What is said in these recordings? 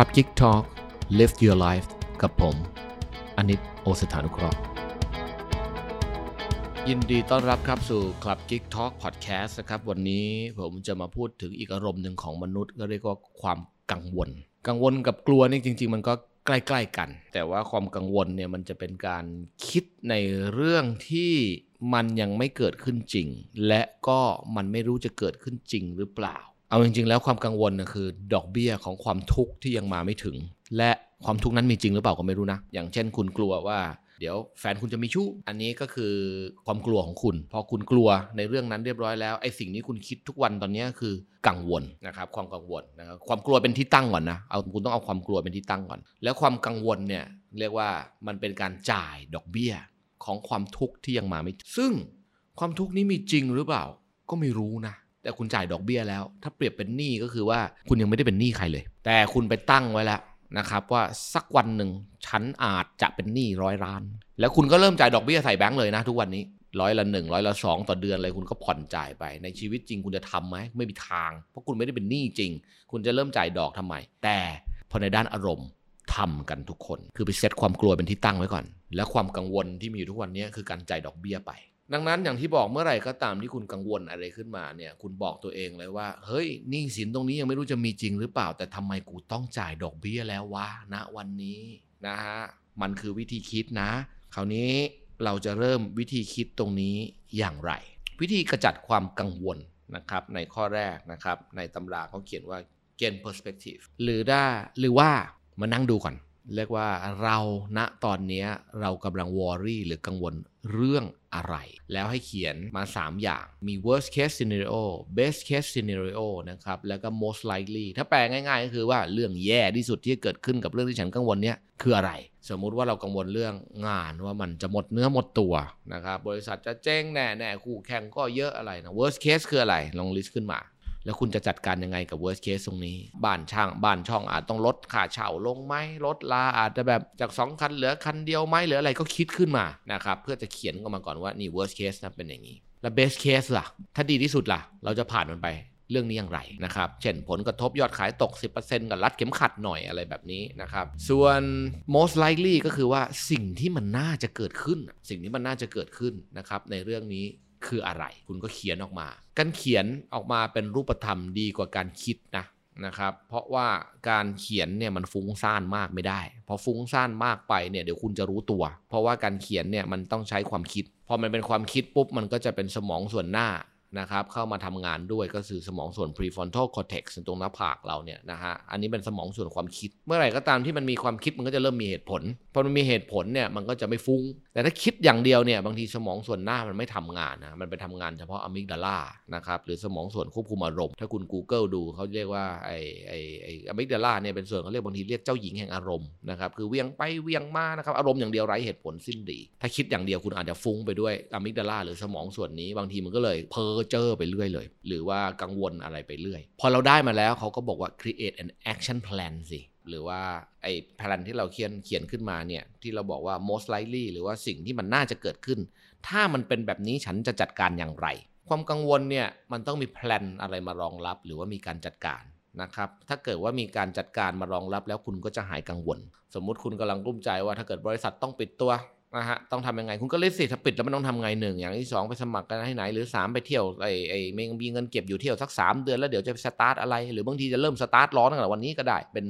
ครับ Geek Talk Live Your Life กับผม อนิตโอสถานุเคราะห์ ยินดีต้อนรับครับสู่ Club Geek Talk Podcast นะครับ วันนี้ผมจะมาพูดถึงอีกอารมณ์หนึ่งของมนุษย์ ก็เรียกว่าความกังวล กังวลกับกลัวนี่จริง ๆ มันก็ใกล้ๆกัน แต่ว่าความกังวลเนี่ยมันจะเป็นการคิดในเรื่องที่มันยังไม่เกิดขึ้นจริง และก็มันไม่รู้จะเกิดขึ้นจริงหรือเปล่า เอาจริงๆ แล้วความกังวลนะคือ ดอกเบี้ยของความทุกข์ที่ยังมาไม่ถึง และความทุกข์นั้นมีจริงหรือเปล่าก็ไม่รู้นะ อย่างเช่นคุณกลัวว่าเดี๋ยวแฟนคุณจะมีชู้ อันนี้ก็คือความกลัวของคุณ พอคุณกลัวในเรื่องนั้นเรียบร้อยแล้วไอ้สิ่งนี้คุณคิดทุกวันตอนนี้คือกังวลนะครับความกังวลนะครับความกลัวเป็นที่ตั้งก่อนนะเอาคุณต้องเอาความกลัวเป็นที่ตั้งก่อน แล้วความกังวลเนี่ยเรียกว่ามันเป็นการจ่ายดอกเบี้ยของความทุกข์ที่ยังมาไม่ซึ่งความทุกข์นี้มีจริงหรือเปล่าก็ไม่รู้นะ แต่คุณจ่ายดอกเบี้ยแล้ว ถ้าเปรียบเป็นหนี้ก็คือว่าคุณยังไม่ได้เป็นหนี้ใครเลย แต่คุณไปตั้งไว้แล้วนะครับว่าสักวันหนึ่งฉันอาจจะเป็นหนี้ร้อยล้าน แล้วคุณก็เริ่มจ่ายดอกเบี้ยใส่แบงก์เลยนะทุกวันนี้ร้อยละหนึ่งร้อยละสองต่อเดือนเลยคุณก็ผ่อนจ่ายไป ในชีวิตจริงคุณจะทำไหมไม่มีทาง เพราะคุณไม่ได้เป็นหนี้จริง คุณจะเริ่มจ่ายดอกทำไม แต่พอในด้านอารมณ์ทำกันทุกคน คือไปเซตความกลัวเป็นที่ตั้งไว้ก่อน และความกังวลที่มีอยู่ทุกวันนี้คือการจ่ายดอกเบี้ยไป ดังนั้นอย่างที่บอกเมื่อไหร่ก็ตามที่คุณกังวลอะไรขึ้นมาเนี่ย คุณบอกตัวเองเลยว่า เฮ้ยหนี้สินตรงนี้ยังไม่รู้จะมีจริงหรือเปล่า แต่ทำไมกูต้องจ่ายดอกเบี้ยแล้ววะณวันนี้นะฮะมันคือวิธีคิดนะ คราวนี้เราจะเริ่มวิธีคิดตรงนี้อย่างไร วิธีกระจัดความกังวลนะครับ ในข้อแรกนะครับ ในตำราเขาเขียนว่า gain perspective หรือได้หรือว่ามานั่งดูก่อน เรียกว่าเราณตอนนี้เรากำลังวอรี่หรือกังวล เรื่องอะไร แล้วให้เขียนมา 3 อย่างมี worst case scenario best case scenario นะครับ แล้วก็ most likely ถ้าแปลง่ายๆ ก็คือว่าเรื่องแย่ที่สุดที่เกิดขึ้นกับเรื่องที่ฉันกังวลเนี้ยคืออะไร สมมุติว่าเรากังวลเรื่องงานว่ามันจะหมดเนื้อหมดตัวนะครับ บริษัทจะเจ๊งแน่แน่คู่แข่งก็เยอะอะไรนะ worst case คืออะไร ลองลิสต์ขึ้นมา แล้วคุณจะจัดการยังไงกับ worst case ตรงนี้ บ้านช่าง บ้านช่องอาจต้องลดค่าเช่าลงไหมลดลาอาจจะแบบจาก 2 คันเหลือคันเดียวไหมหรืออะไรก็คิดขึ้นมานะครับเพื่อจะเขียนออกมาก่อนว่านี่ worst case นะเป็นอย่างนี้ แล้ว best case ล่ะ ถ้าดีที่สุดล่ะ เราจะผ่านมันไปเรื่องนี้อย่างไรนะครับ เช่นผลกระทบยอดขายตก 10%กับรัดเข็มขัดหน่อยอะไรแบบนี้นะครับ ส่วน most likely ก็คือว่าสิ่งที่มันน่าจะเกิดขึ้น สิ่งที่มันน่าจะเกิดขึ้นนะครับในเรื่องนี้ คืออะไร คุณก็เขียนออกมา การเขียนออกมาเป็นรูปธรรมดีกว่าการคิดนะนะครับ เพราะว่าการเขียนเนี่ยมันฟุ้งซ่านมากไม่ได้ พอฟุ้งซ่านมากไปเนี่ยเดี๋ยวคุณจะรู้ตัว เพราะว่าการเขียนเนี่ยมันต้องใช้ความคิด พอมันเป็นความคิดปุ๊บมันก็จะเป็นสมองส่วนหน้า นะครับเข้ามาทำงานด้วยก็คือสมองส่วน prefrontal cortex ตรงหน้าผากเราเนี่ยนะฮะอันนี้เป็นสมองส่วนความคิด เมื่อไหร่ก็ตามที่มันมีความคิดมันก็จะเริ่มมีเหตุผลพอมันมีเหตุผลเนี่ยมันก็จะไม่ฟุง้ง แต่ถ้าคิดอย่างเดียวเนี่ยบางทีสมองส่วนหน้ามันไม่ทำงานนะมันไปทำงานเฉพาะอะมิกดาลานะครับหรือสมองส่วนควบคุมอารมณ์ ถ้าคุณ Google ดูเขาเรียกว่าไอไอไออะมิกดาลาเนี่ยเป็นส่วนเขาเรียกบางทีเรียกเจ้าหญิงแห่งอารมณ์นะครับคือเวียงไปเวียงมานะครับอารมณ์อย่างเดียวไร้เหตุผลสิ้นดี ถ้าคิดอย่างเดียวคุณอาจจะฟุ้งไปด้วยอะมิกดาลาหรือสมองส่วนนี้บางทีมันก็เลยเพ้อเจอไปเรื่อยเลย หรือว่ากังวลอะไรไปเรื่อย พอเราได้มาแล้วเขาก็บอกว่า create an action plan สิหรือว่าไอ้แผนที่เราเขียนเขียนขึ้นมาเนี่ยที่เราบอกว่า most likely หรือว่าสิ่งที่มันน่าจะเกิดขึ้น ถ้ามันเป็นแบบนี้ฉันจะจัดการอย่างไร ความกังวลเนี่ยมันต้องมี plan อะไรมารองรับ หรือว่ามีการจัดการนะครับถ้าเกิดว่ามีการจัดการมารองรับแล้วคุณก็จะหายกังวล สมมุติคุณกำลังกลุ้มใจว่าถ้าเกิดบริษัทต้องปิดตัว นะฮะต้องทำยังไง คุณก็ list สิถ้าปิดแล้วมันต้องทำไงหนึ่งอย่างที่สองไปสมัครกันให้ไหน หรือสามไปเที่ยวไอ้ไอ้ม่มีเงินเก็บอยู่เที่ยวสักสามเดือนแล้วเดี๋ยวจะสตาร์ทอะไร หรือ บางทีจะเริ่มสตาร์ทร้อนตั้งแต่วันนี้ก็ได้เป็น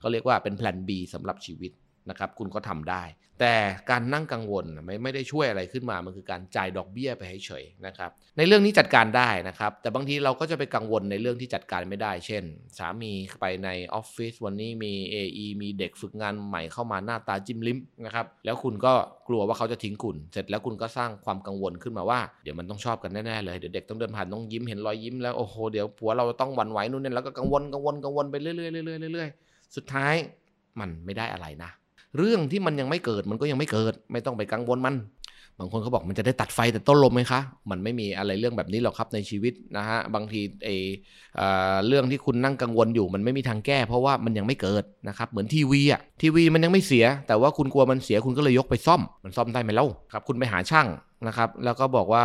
เขาเรียกว่าเป็นแผน B สำหรับชีวิต นะครับคุณก็ทำได้ แต่การนั่งกังวลไม่ไม่ได้ช่วยอะไรขึ้นมา มันคือการจ่ายดอกเบี้ยไปให้เฉยนะครับในเรื่องนี้จัดการได้นะครับ แต่บางทีเราก็จะไปกังวลในเรื่องที่จัดการไม่ได้ เช่น สามีไปในออฟฟิศวันนี้มี AE มีเด็กฝึกงานใหม่เข้ามาหน้าตาจิ้มลิ้มนะครับแล้วคุณก็กลัวว่าเขาจะทิ้งคุณ เสร็จแล้วคุณก็สร้างความกังวลขึ้นมาว่าเดี๋ยวมันต้องชอบกันแน่ๆเลยเดี๋ยวเด็กต้องเดินผ่านต้องยิ้มเห็นรอยยิ้มแล้วโอ้โหเดี๋ยวผัวเราต้องหวั่นไหวนู่นนี่แล้วก็กังวลกังวลกังวลไปเรื่อยๆเรื่อยๆเรื่อยๆสุดท้ายมันไม่ได้อะไรนะ เรื่องที่มันยังไม่เกิดมันก็ยังไม่เกิด ไม่ต้องไปกังวลมันบางคนเขาบอกมันจะได้ตัดไฟแต่ต้นลมไหมคะ มันไม่มีอะไรเรื่องแบบนี้หรอกครับในชีวิตนะฮะ บางทีไอเรื่องที่คุณนั่งกังวลอยู่มันไม่มีทางแก้ เพราะว่ามันยังไม่เกิดนะครับ เหมือนทีวีอะทีวีมันยังไม่เสีย แต่ว่าคุณกลัวมันเสียคุณก็เลยยกไปซ่อม มันซ่อมได้ไหมเล่าครับ คุณไปหาช่างนะครับ แล้วก็บอกว่า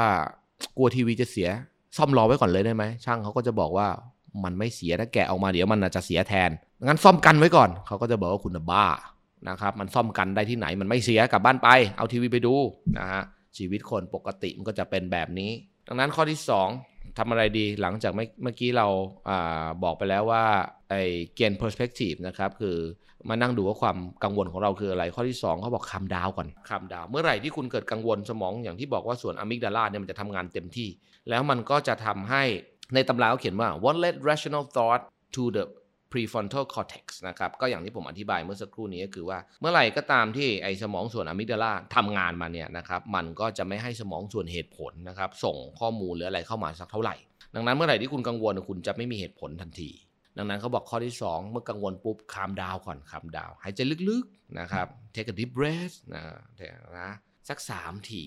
กลัวทีวีจะเสีย ซ่อมรอไว้ก่อนเลยได้ไหมช่างเขาก็จะบอกว่ามันไม่เสียถ้าแกะออกมาเดี๋ยวมันจะเสียแทนงั้นซ่อมกันไว้ก่อนเขาก็จะบอกว่าคุณบ้า นะครับ มันซ่อมกันได้ที่ไหนมันไม่เสียกลับบ้านไป เอาทีวีไปดูนะฮะชีวิตคนปกติมันก็จะเป็นแบบนี้ ดังนั้นข้อที่ 2ทำอะไรดีหลังจากเมื่อกี้เราอาบอกไปแล้วว่าไอ้เกณฑ์ perspective นะครับ คือมานั่งดูว่าความกังวลของเราคืออะไร ข้อที่ 2เขาบอกคำดาวก่อนคำดาว เมื่อไหร่ที่คุณเกิดกังวลสมองอย่างที่บอกว่าส่วนอะมิกดาลาเนี่ยมันจะทำงานเต็มที่ แล้วมันก็จะทำให้ในตำราเขาเขียนว่า what led rational thought to the prefrontal cortex นะครับ ก็อย่างที่ผมอธิบายเมื่อสักครู่นี้ก็คือว่าเมื่อไหร่ก็ตามที่ไอ้สมองส่วนอะมิกดาลาทำงานมาเนี่ยนะครับ มันก็จะไม่ให้สมองส่วนเหตุผลนะครับ ส่งข้อมูลหรืออะไรเข้ามาสักเท่าไหร่ ดังนั้นเมื่อไหร่ที่คุณกังวลคุณจะไม่มีเหตุผลทันที ดังนั้นเขาบอกข้อที่ 2 เมื่อกังวลปุ๊บคามดาวก่อนคามดาวหายใจลึกๆนะครับ take a deep breath นะนะสัก3ที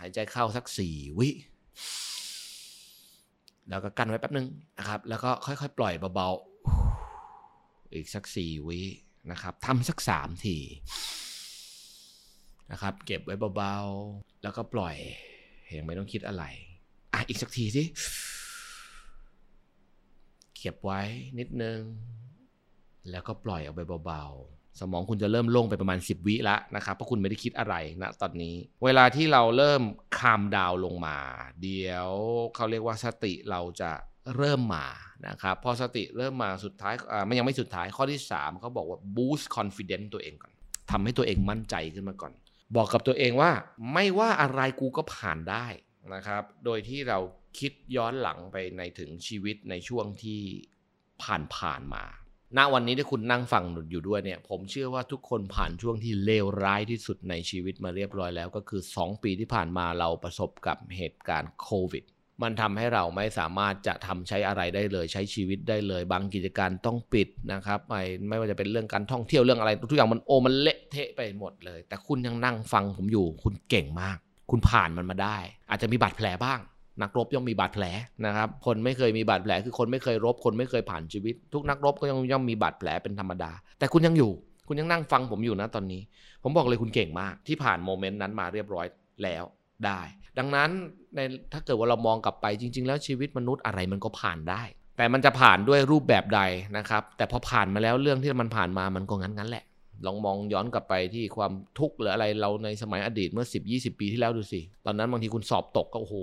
หายใจเข้าสัก 4 วิแล้วก็กันไว้แป๊บนึงนะครับ แล้วก็ค่อยๆ ปล่อยเบาๆ อีกสัก4วินะครับทำสัก3ทีนะครับ เก็บไว้เบาๆ แล้วก็ปล่อยยังไม่ต้องคิดอะไร อะ อีกสักทีสิเก็บไว้นิดนึง แล้วก็ปล่อยออกไปเบาๆ สมองคุณจะเริ่มโล่งไปประมาณ 10 วิละนะครับ เพราะคุณไม่ได้คิดอะไรนะตอนนี้ เวลาที่เราเริ่มคามดาวลงมา เดี๋ยวเขาเรียกว่าสติเราจะ เริ่มมานะครับพอสติเริ่มมาสุดท้ายมันยังไม่สุดท้ายข้อที่3เขาบอกว่า boost confidence ตัวเองก่อนทำให้ตัวเองมั่นใจขึ้นมาก่อน บอกกับตัวเองว่าไม่ว่าอะไรกูก็ผ่านได้นะครับ โดยที่เราคิดย้อนหลังไปในถึงชีวิตในช่วงที่ผ่านผ่านมา ณ วันนี้ที่คุณนั่งฟังอยู่ด้วยเนี่ย ผมเชื่อว่าทุกคนผ่านช่วงที่เลวร้ายที่สุดในชีวิตมาเรียบร้อยแล้ว ก็คือ 2 ปีที่ผ่านมาเราประสบกับเหตุการณ์โควิด มันทำให้เราไม่สามารถจะทำใช้อะไรได้เลย ใช้ชีวิตได้เลย บางกิจการต้องปิดนะครับไม่ไม่ว่าจะเป็นเรื่องการท่องเที่ยวเรื่องอะไร ทุกอย่างมันโอมันเละเทะไปหมดเลย แต่คุณยังนั่งฟังผมอยู่ คุณเก่งมาก คุณผ่านมันมาได้ อาจจะมีบาดแผลบ้าง นักรบย่อมมีบาดแผลนะครับ คนไม่เคยมีบาดแผล คือคนไม่เคยรบ คนไม่เคยผ่านชีวิต ทุกนักรบก็ย่อมย่อมมีบาดแผลเป็นธรรมดา แต่คุณยังอยู่ คุณยังนั่งฟังผมอยู่นะตอนนี้ ผมบอกเลยคุณเก่งมาก ที่ผ่านโมเมนต์นั้นมาเรียบร้อยแล้ว ได้ ดังนั้นในถ้าเกิดว่าเรามองกลับไปจริง ๆ แล้วชีวิตมนุษย์อะไรมันก็ผ่านได้ แต่มันจะผ่านด้วยรูปแบบใดนะครับ แต่พอผ่านมาแล้วเรื่องที่มันผ่านมามันก็งั้นงั้นแหละ ลองมองย้อนกลับไปที่ความทุกข์หรืออะไรเราในสมัยอดีตเมื่อ 10 20 ปีที่แล้วดูสิ ตอนนั้นบางทีคุณสอบตกก็โอ้โห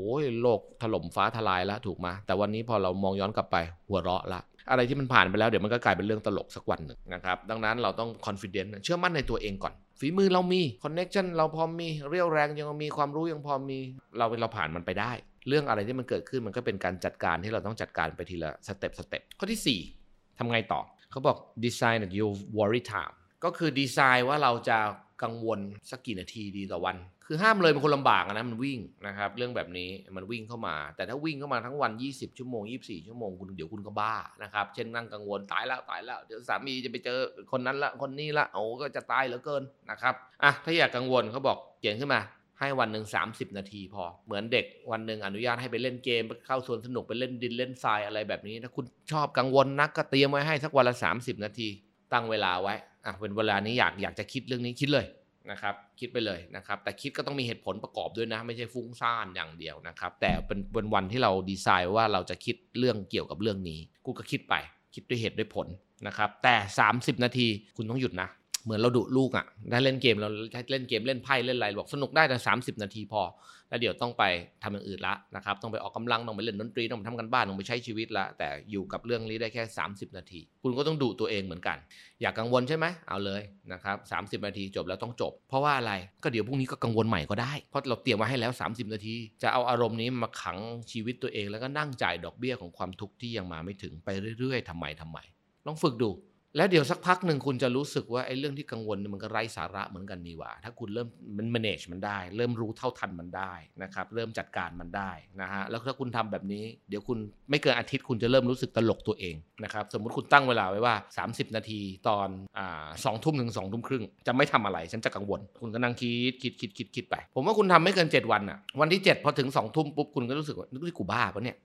โลกถล่มฟ้าทลายแล้วถูกมาแต่วันนี้พอเรามองย้อนกลับไปหัวเราะละ อะไรที่มันผ่านไปแล้วเดี๋ยวมันก็กลายเป็นเรื่องตลกสักวันหนึ่งนะครับดังนั้นเราต้อง confident เชื่อมั่นในตัวเองก่อน ฝีมือเรามี connection เราพอมีเรียวแรงยังมีความรู้ยังพอมีเราเราผ่านมันไปได้ เรื่องอะไรที่มันเกิดขึ้นมันก็เป็นการจัดการที่เราต้องจัดการไปทีละสเต็ปสเต็ปข้อที่ 4ทำไงต่อเขาบอก design your worry time ก็คือดีไซน์ว่าเราจะกังวลสักกี่นาทีดีต่อวัน คือห้ามเลยเป็นคนลำบากนะมันวิ่งนะครับ เรื่องแบบนี้มันวิ่งเข้ามา แต่ถ้าวิ่งเข้ามาทั้งวัน 20 ชั่วโมง 24 ชั่วโมงคุณเดี๋ยวคุณก็บ้านะครับเช่นนั่งกังวลตายแล้วตายแล้วเดี๋ยวสามีจะไปเจอคนนั้นละคนนี้ละโอ้ก็จะตายเหลือเกินนะครับอะถ้าอยากกังวลเขาบอกเขียนขึ้นมาให้วันหนึ่ง30 นาทีพอ เหมือนเด็กวันหนึ่งอนุญาตให้ไปเล่นเกมเข้าสวนสนุกไปเล่นดินเล่นทรายอะไรแบบนี้ถ้าคุณชอบกังวลนักก็เตรียมไว้ให้สักวันละ 30 นาที ตั้งเวลาไว้อะเป็นเวลานี้อยากอยากจะคิดเรื่องนี้คิดเลย นะครับคิดไปเลยนะครับ แต่คิดก็ต้องมีเหตุผลประกอบด้วยนะ ไม่ใช่ฟุ้งซ่านอย่างเดียวนะครับ แต่เป็นเป็นวันที่เราดีไซน์ว่าเราจะคิดเรื่องเกี่ยวกับเรื่องนี้ กูก็คิดไป คิดด้วยเหตุด้วยผลนะครับ แต่ 30 นาทีคุณต้องหยุดนะ เหมือนเราดุลูกอะ่ะได้เล่นเกมเราเล่นเกมเล่นไพ่เล่นอะไรบอกสนุกได้แต่30นาทีพอ แล้วเดี๋ยวต้องไปทำอย่างอื่นละนะครับต้องไปออกกำลังต้องไปเล่นดนตรีต้องไปทำกันบ้านต้องไปใช้ชีวิตละแต่อยู่กับเรื่องนี้ได้แค่ 30 นาที คุณก็ต้องดุตัวเองเหมือนกัน อยากกังวลใช่ไหมเอาเลยนะครับ30นาทีจบแล้วต้องจบ เพราะว่าอะไรก็เดี๋ยวพรุ่งนี้ก็กังวลใหม่ก็ได้ เพราะเราเตรียมไว้ให้แล้ว 30 นาที จะเอาอารมณ์นี้มาขังชีวิตตัวเองแล้วก็นั่งจ่ายดอกเบี้ยของความทุกข์ที่ยังมาไม่ถึงไปเรื่อย ๆทำไมทำไมลองฝึกดู แล้วเดี๋ยวสักพักหนึ่งคุณจะรู้สึกว่าไอ้เรื่องที่กังวลมันก็ไร้สาระเหมือนกันนี่หว่า ถ้าคุณเริ่มมัน manage มันได้ เริ่มรู้เท่าทันมันได้นะครับ เริ่มจัดการมันได้นะฮะ แล้วถ้าคุณทำแบบนี้ เดี๋ยวคุณไม่เกินอาทิตย์คุณจะเริ่มรู้สึกตลกตัวเองนะครับ สมมุติคุณตั้งเวลาไว้ว่า 30 นาทีตอนอ่าสองทุ่มถึงสองทุ่มครึ่งจะไม่ทำอะไร ฉันจะกังวล คุณก็นั่งคิดคิดคิดคิดคิดไป ผมว่าคุณทำไม่เกิน 7 วันอะ วันที่ 7 พอถึง2องทุ่มปุ๊บคุณก็รู้สึกว่านึกว่กูบ้าปะเนี่ย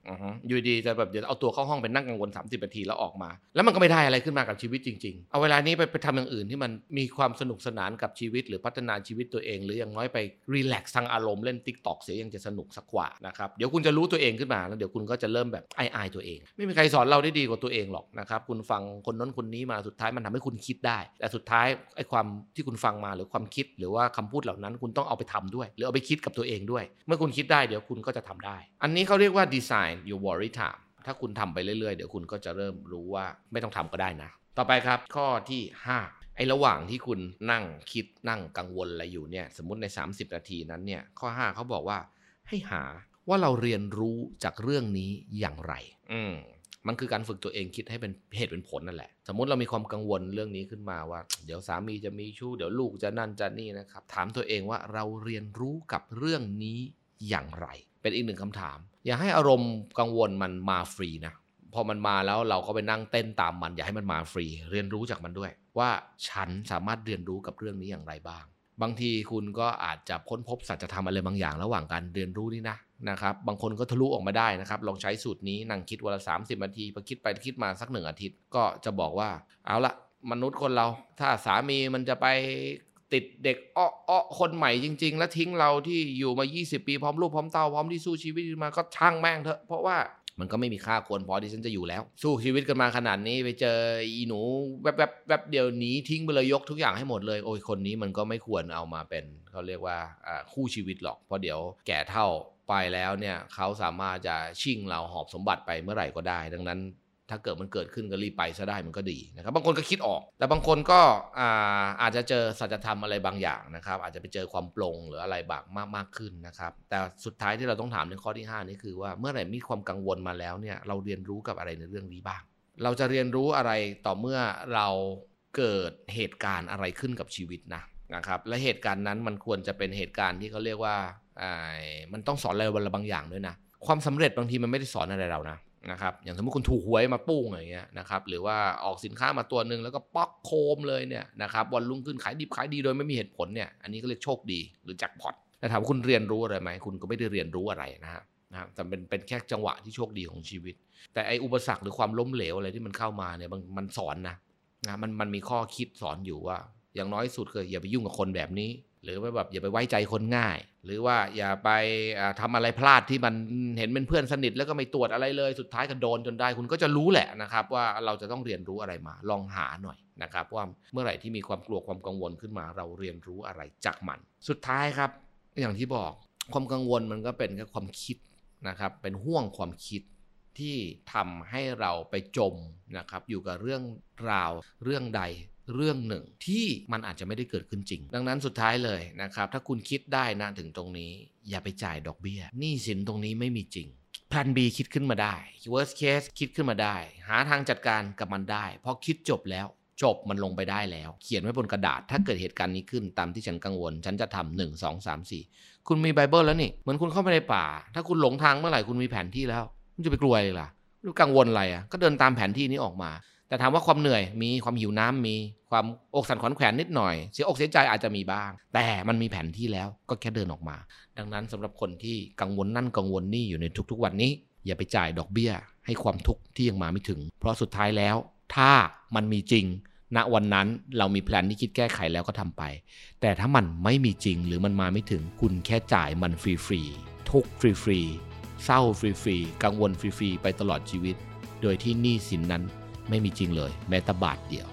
อยู่ดีจะแบบเดี๋ยวเอาตัวเข้าห้องไปนั่งกังวล 30 นาทีแล้วออกมา แล้วมันก็ไม่ได้อะไรขึ้นมากับชีวิตตจริง ๆ เอาเวลานี้ไปไปทำอย่างอื่นที่มันมีความสนุกสนานกับชีวิต หรือพัฒนาชีวิตตัวเอง หรืออย่างน้อยไปรีแลกซ์ทางอารมณ์เล่นติ๊กต็อกเสียยังจะสนุกสักกว่านะครับเดี๋ยวคุณจะรู้ตัวเองขึ้นมาแล้วเดี๋ยวคุณก็จะเริ่มแบบอายตัวเอง ไม่มีใครสอนเราได้ดีกว่าตัวเองหรอกนะครับคุณฟังคนน้นคนนี้มาสุดท้ายมันทำให้คุณคิดได้ แต่สุดท้ายไอ้ความที่คุณฟังมาหรือความคิดหรือว่าคำพูดเหล่านั้น คุณต้องเอาไปทำด้วย หรือเอาไปคิดกับตัวเองด้วย เมื่อคุณคิดได้เดี๋ยวคุณก็จะทำได้ อันนี้เขาเรียกว่า design your worry time ถ้าคุณทำไปเรื่อยๆ เดี๋ยวคุณก็จะเริ่มรู้ว่าไม่ต้องทำก็ได้นะ ต่อไปครับข้อที่ 5 ไอ้ระหว่างที่คุณนั่งคิดนั่งกังวลอะไรอยู่เนี่ย สมมติใน 30 นาทีนั้นเนี่ย ข้อ 5เขาบอกว่าให้หาว่าเราเรียนรู้จากเรื่องนี้อย่างไร อืมมันคือการฝึกตัวเองคิดให้เป็นเหตุเป็นผลนั่นแหละ สมมติเรามีความกังวลเรื่องนี้ขึ้นมาว่า เดี๋ยวสามีจะมีชู้เดี๋ยวลูกจะนั่นจะนี่นะครับ ถามตัวเองว่าเราเรียนรู้กับเรื่องนี้อย่างไร เป็นอีกหนึ่งคำถาม อย่าให้อารมณ์กังวลมันมาฟรีนะ พอมันมาแล้วเราก็ไปนั่งเต้นตามมัน อย่าให้มันมาฟรี เรียนรู้จากมันด้วย ว่าฉันสามารถเรียนรู้กับเรื่องนี้อย่างไรบ้าง บางทีคุณก็อาจจะค้นพบสัจธรรมอะไรบางอย่างระหว่างการเรียนรู้นี่นะนะครับบางคนก็ทะลุออกมาได้นะครับลองใช้สูตรนี้นั่งคิดวันละ30นาทีพอคิดไปคิดมาสักหนึ่งอาทิตย์ก็จะบอกว่า เอาละมนุษย์คนเรา ถ้าสามีมันจะไปติดเด็กอ้ออ้อคนใหม่จริง ๆ แล้วทิ้งเราที่อยู่มา 20 ปีพร้อมลูกพร้อมเต้าพร้อมที่สู้ชีวิตมาก็ช่างแม่งเถอะเพราะว่า มันก็ไม่มีค่าควรพอที่ฉันจะอยู่แล้ว สู้ชีวิตกันมาขนาดนี้ไปเจออีหนูแวบแวบแวบเดียวหนีทิ้งไปเลยยกทุกอย่างให้หมดเลย โอ้ยคนนี้มันก็ไม่ควรเอามาเป็นเขาเรียกว่าคู่ชีวิตหรอกเพราะเดี๋ยวแก่เท่าไปแล้วเนี่ยเขาสามารถจะชิงเราหอบสมบัติไปเมื่อไหร่ก็ได้ ดังนั้น ถ้าเกิดมันเกิดขึ้นก็รีบไปซะได้มันก็ดีนะครับ บางคนก็คิดออก แต่บางคนก็อาอาจจะเจอสัจธรรมอะไรบางอย่างนะครับ อาจจะไปเจอความปลงหรืออะไรบางมากมากขึ้นนะครับ แต่สุดท้ายที่เราต้องถามในข้อที่ 5 นี่คือว่าเมื่อไหร่มีความกังวลมาแล้วเนี่ยเราเรียนรู้กับอะไรในเรื่องนี้บ้าง เราจะเรียนรู้อะไรต่อเมื่อเราเกิดเหตุการณ์อะไรขึ้นกับชีวิตนะนะครับและเหตุการณ์นั้นมันควรจะเป็นเหตุการณ์ที่เขาเรียกว่ามันต้องสอนอะไรบางอย่างด้วยนะ ความสำเร็จบางทีมันไม่ได้สอนอะไรเรานะ นะครับอย่างสมมติคุณถูกหวยมาปุ้งอะไรเงี้ยนะครับหรือว่าออกสินค้ามาตัวหนึ่งแล้วก็ป๊อกโคมเลยเนี่ยนะครับวันรุ่งขึ้นขายดิบขายดีโดยไม่มีเหตุผลเนี่ยอันนี้ก็เรียกโชคดีหรือแจ็คพอตแต่ถามคุณเรียนรู้อะไรไหมคุณก็ไม่ได้เรียนรู้อะไรนะฮะนะครับแต่เป็นเป็นแค่จังหวะที่โชคดีของชีวิต แต่ไออุปสรรคหรือความล้มเหลวอะไรที่มันเข้ามาเนี่ยมันมันสอนนะนะมันมันมีข้อคิดสอนอยู่ว่า อย่างน้อยสุดคืออย่าไปยุ่งกับคนแบบนี้ หรือว่าแบบอย่าไปไว้ใจคนง่าย หรือว่าอย่าไปทำอะไรพลาดที่มันเห็นเป็นเพื่อนสนิท แล้วก็ไม่ตรวจอะไรเลยสุดท้ายก็โดนจนได้ คุณก็จะรู้แหละนะครับ ว่าเราจะต้องเรียนรู้อะไรมา ลองหาหน่อยนะครับว่าเมื่อไหร่ที่มีความกลัวความกังวลขึ้นมา เราเรียนรู้อะไรจากมัน สุดท้ายครับ อย่างที่บอกความกังวลมันก็เป็นแค่ความคิดนะครับ เป็นห่วงความคิดที่ทำให้เราไปจมนะครับ อยู่กับเรื่องราวเรื่องใด เรื่องหนึ่งที่มันอาจจะไม่ได้เกิดขึ้นจริง ดังนั้นสุดท้ายเลยนะครับ ถ้าคุณคิดได้นะถึงตรงนี้ อย่าไปจ่ายดอกเบี้ยหนี้สินตรงนี้ไม่มีจริงแพลน B คิดขึ้นมาได้ worst case คิดขึ้นมาได้ หาทางจัดการกับมันได้พอคิดจบแล้วจบมันลงไปได้แล้ว เขียนไว้บนกระดาษ ถ้าเกิดเหตุการณ์นี้ขึ้นตามที่ฉันกังวล ฉันจะทำหนึ่งสองสามสี่คุณมีไบเบิลแล้วนี่ เหมือนคุณเข้าไปในป่า ถ้าคุณหลงทางเมื่อไหร่คุณมีแผนที่แล้ว คุณจะไปกลัวอะไรล่ะรู้กังวลอะไรอะก็เดินตามแผนที่นี้ออกมา แต่ถามว่าความเหนื่อยมีความหิวน้ำมีความอกสั่นขวัญแขวนนิดหน่อย เสียอกเสียใจอาจจะมีบ้าง แต่มันมีแผนที่แล้วก็แค่เดินออกมา ดังนั้นสำหรับคนที่กังวลนั่นกังวลนี่อยู่ในทุกๆ วันนี้ อย่าไปจ่ายดอกเบี้ย ให้ความทุกข์ที่ยังมาไม่ถึง เพราะสุดท้ายแล้ว ถ้ามันมีจริง ณวันนั้นเรามีแผนที่คิดแก้ไขแล้วก็ทำไป แต่ถ้ามันไม่มีจริงหรือมันมาไม่ถึงคุณแค่จ่ายมันฟรีๆทุกฟรีๆเศร้าฟรีๆกังวลฟรีๆไปตลอดชีวิต โดยที่หนี้สินนั้น ไม่มีจริงเลย แม้แต่บาทเดียว